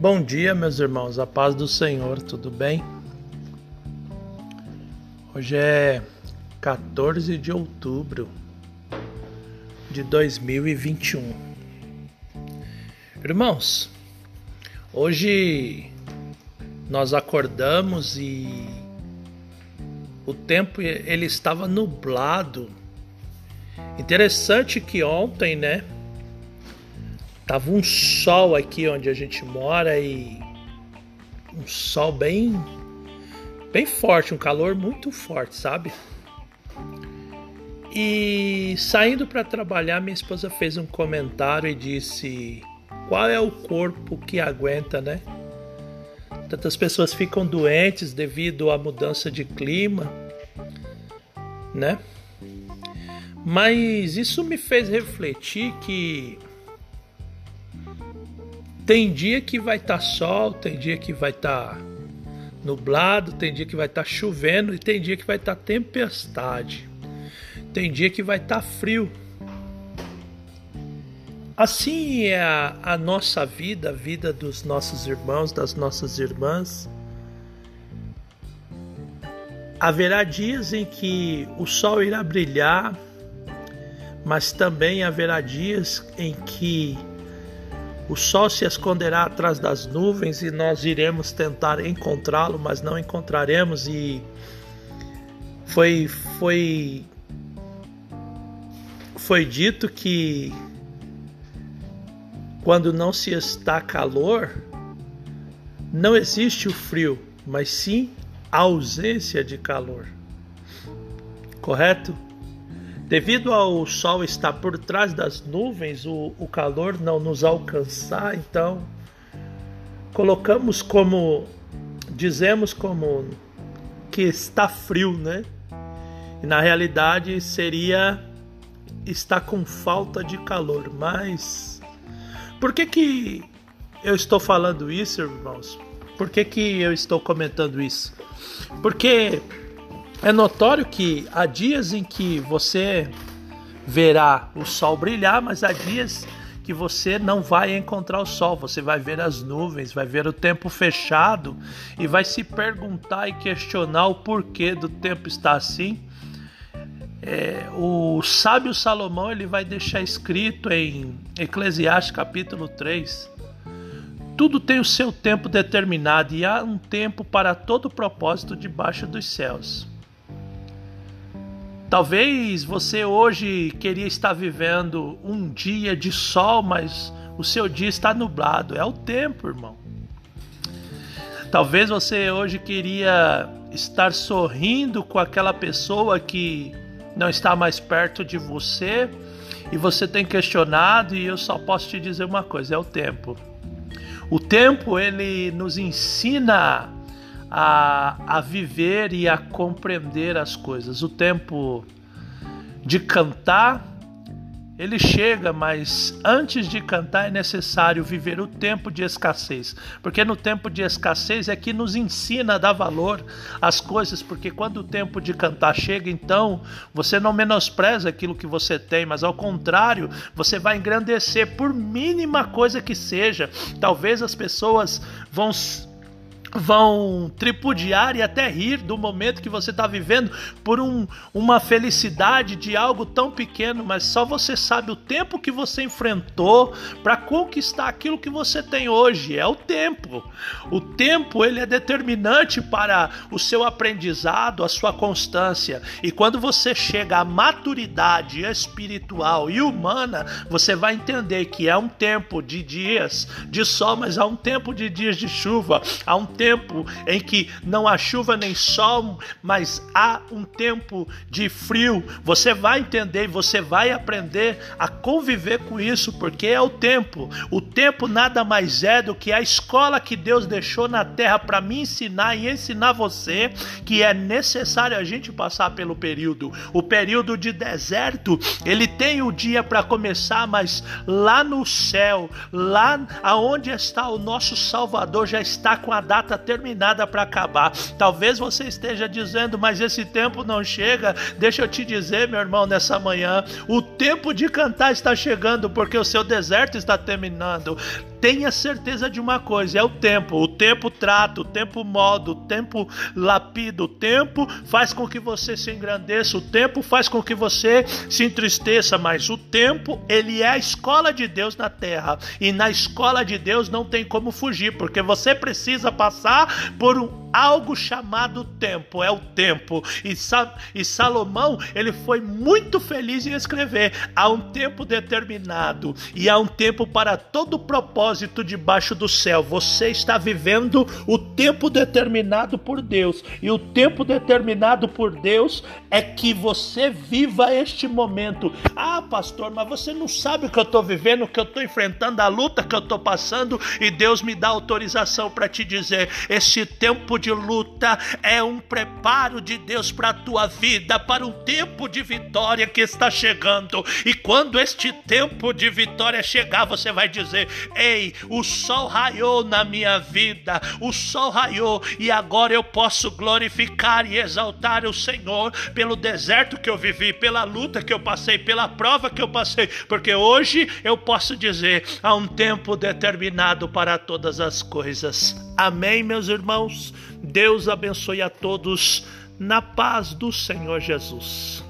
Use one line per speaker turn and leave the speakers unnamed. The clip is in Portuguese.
Bom dia, meus irmãos, a paz do Senhor, tudo bem? Hoje é 14 de outubro de 2021. Irmãos, hoje nós acordamos e o tempo ele estava nublado. Interessante que ontem, né? Tava um sol aqui onde a gente mora e um sol bem bem forte, um calor muito forte, sabe? E saindo para trabalhar, minha esposa fez um comentário e disse: "Qual é o corpo que aguenta, né? Tantas pessoas ficam doentes devido à mudança de clima, né? Mas isso me fez refletir que tem dia que vai estar tá sol, tem dia que vai estar tá nublado, tem dia que vai estar tá chovendo e tem dia que vai estar tá tempestade. Tem dia que vai estar tá frio. Assim é a, a nossa vida, a vida dos nossos irmãos, das nossas irmãs. Haverá dias em que o sol irá brilhar, mas também haverá dias em que o sol se esconderá atrás das nuvens e nós iremos tentar encontrá-lo, mas não encontraremos. E foi, foi, foi dito que quando não se está calor, não existe o frio, mas sim a ausência de calor. Correto? Devido ao sol estar por trás das nuvens, o, o calor não nos alcançar, então colocamos como dizemos como que está frio, né? E na realidade seria estar com falta de calor. Mas por que que eu estou falando isso, irmãos? Por que que eu estou comentando isso? Porque é notório que há dias em que você verá o sol brilhar, mas há dias que você não vai encontrar o sol, você vai ver as nuvens, vai ver o tempo fechado e vai se perguntar e questionar o porquê do tempo estar assim. É, o sábio Salomão ele vai deixar escrito em Eclesiastes capítulo 3 tudo tem o seu tempo determinado e há um tempo para todo propósito debaixo dos céus. Talvez você hoje queria estar vivendo um dia de sol, mas o seu dia está nublado. É o tempo, irmão. Talvez você hoje queria estar sorrindo com aquela pessoa que não está mais perto de você e você tem questionado e eu só posso te dizer uma coisa, é o tempo. O tempo ele nos ensina a, a viver e a compreender as coisas. O tempo de cantar, ele chega, mas antes de cantar é necessário viver o tempo de escassez, porque no tempo de escassez é que nos ensina a dar valor às coisas, porque quando o tempo de cantar chega, então você não menospreza aquilo que você tem, mas ao contrário, você vai engrandecer por mínima coisa que seja. Talvez as pessoas vão vão tripudiar e até rir do momento que você está vivendo por um, uma felicidade de algo tão pequeno, mas só você sabe o tempo que você enfrentou para conquistar aquilo que você tem hoje. É o tempo. O tempo ele é determinante para o seu aprendizado, a sua constância. E quando você chega à maturidade espiritual e humana, você vai entender que é um tempo de dias de sol, mas há um tempo de dias de chuva, há um tempo em que não há chuva nem sol, mas há um tempo de frio. Você vai entender e você vai aprender a conviver com isso, porque é o tempo. O tempo nada mais é do que a escola que Deus deixou na terra para me ensinar e ensinar você que é necessário a gente passar pelo período. O período de deserto, ele tem o dia para começar, mas lá no céu, lá aonde está o nosso Salvador, já está com a data terminada para acabar. Talvez você esteja dizendo, mas esse tempo não chega. Deixa eu te dizer, meu irmão, nessa manhã, o tempo de cantar está chegando porque o seu deserto está terminando. Tenha certeza de uma coisa: é o tempo. O tempo trata, o tempo moda, o tempo lapida, o tempo faz com que você se engrandeça, o tempo faz com que você se entristeça, mas o tempo, ele é a escola de Deus na terra. E na escola de Deus não tem como fugir, porque você precisa passar por um algo chamado tempo, é o tempo. E, Sa e Salomão, ele foi muito feliz em escrever: há um tempo determinado e há um tempo para todo propósito debaixo do céu. Você está vivendo o tempo determinado por Deus, e o tempo determinado por Deus é que você viva este momento. Ah, pastor, mas você não sabe o que eu estou vivendo, o que eu estou enfrentando, a luta que eu estou passando, e Deus me dá autorização para te dizer: esse tempo de luta é um preparo de Deus para a tua vida, para um tempo de vitória que está chegando. E quando este tempo de vitória chegar, você vai dizer: Ei, o sol raiou na minha vida, o sol raiou e agora eu posso glorificar e exaltar o Senhor pelo deserto que eu vivi, pela luta que eu passei, pela prova que eu passei, porque hoje eu posso dizer: há um tempo determinado para todas as coisas. Amém, meus irmãos? Deus abençoe a todos na paz do Senhor Jesus.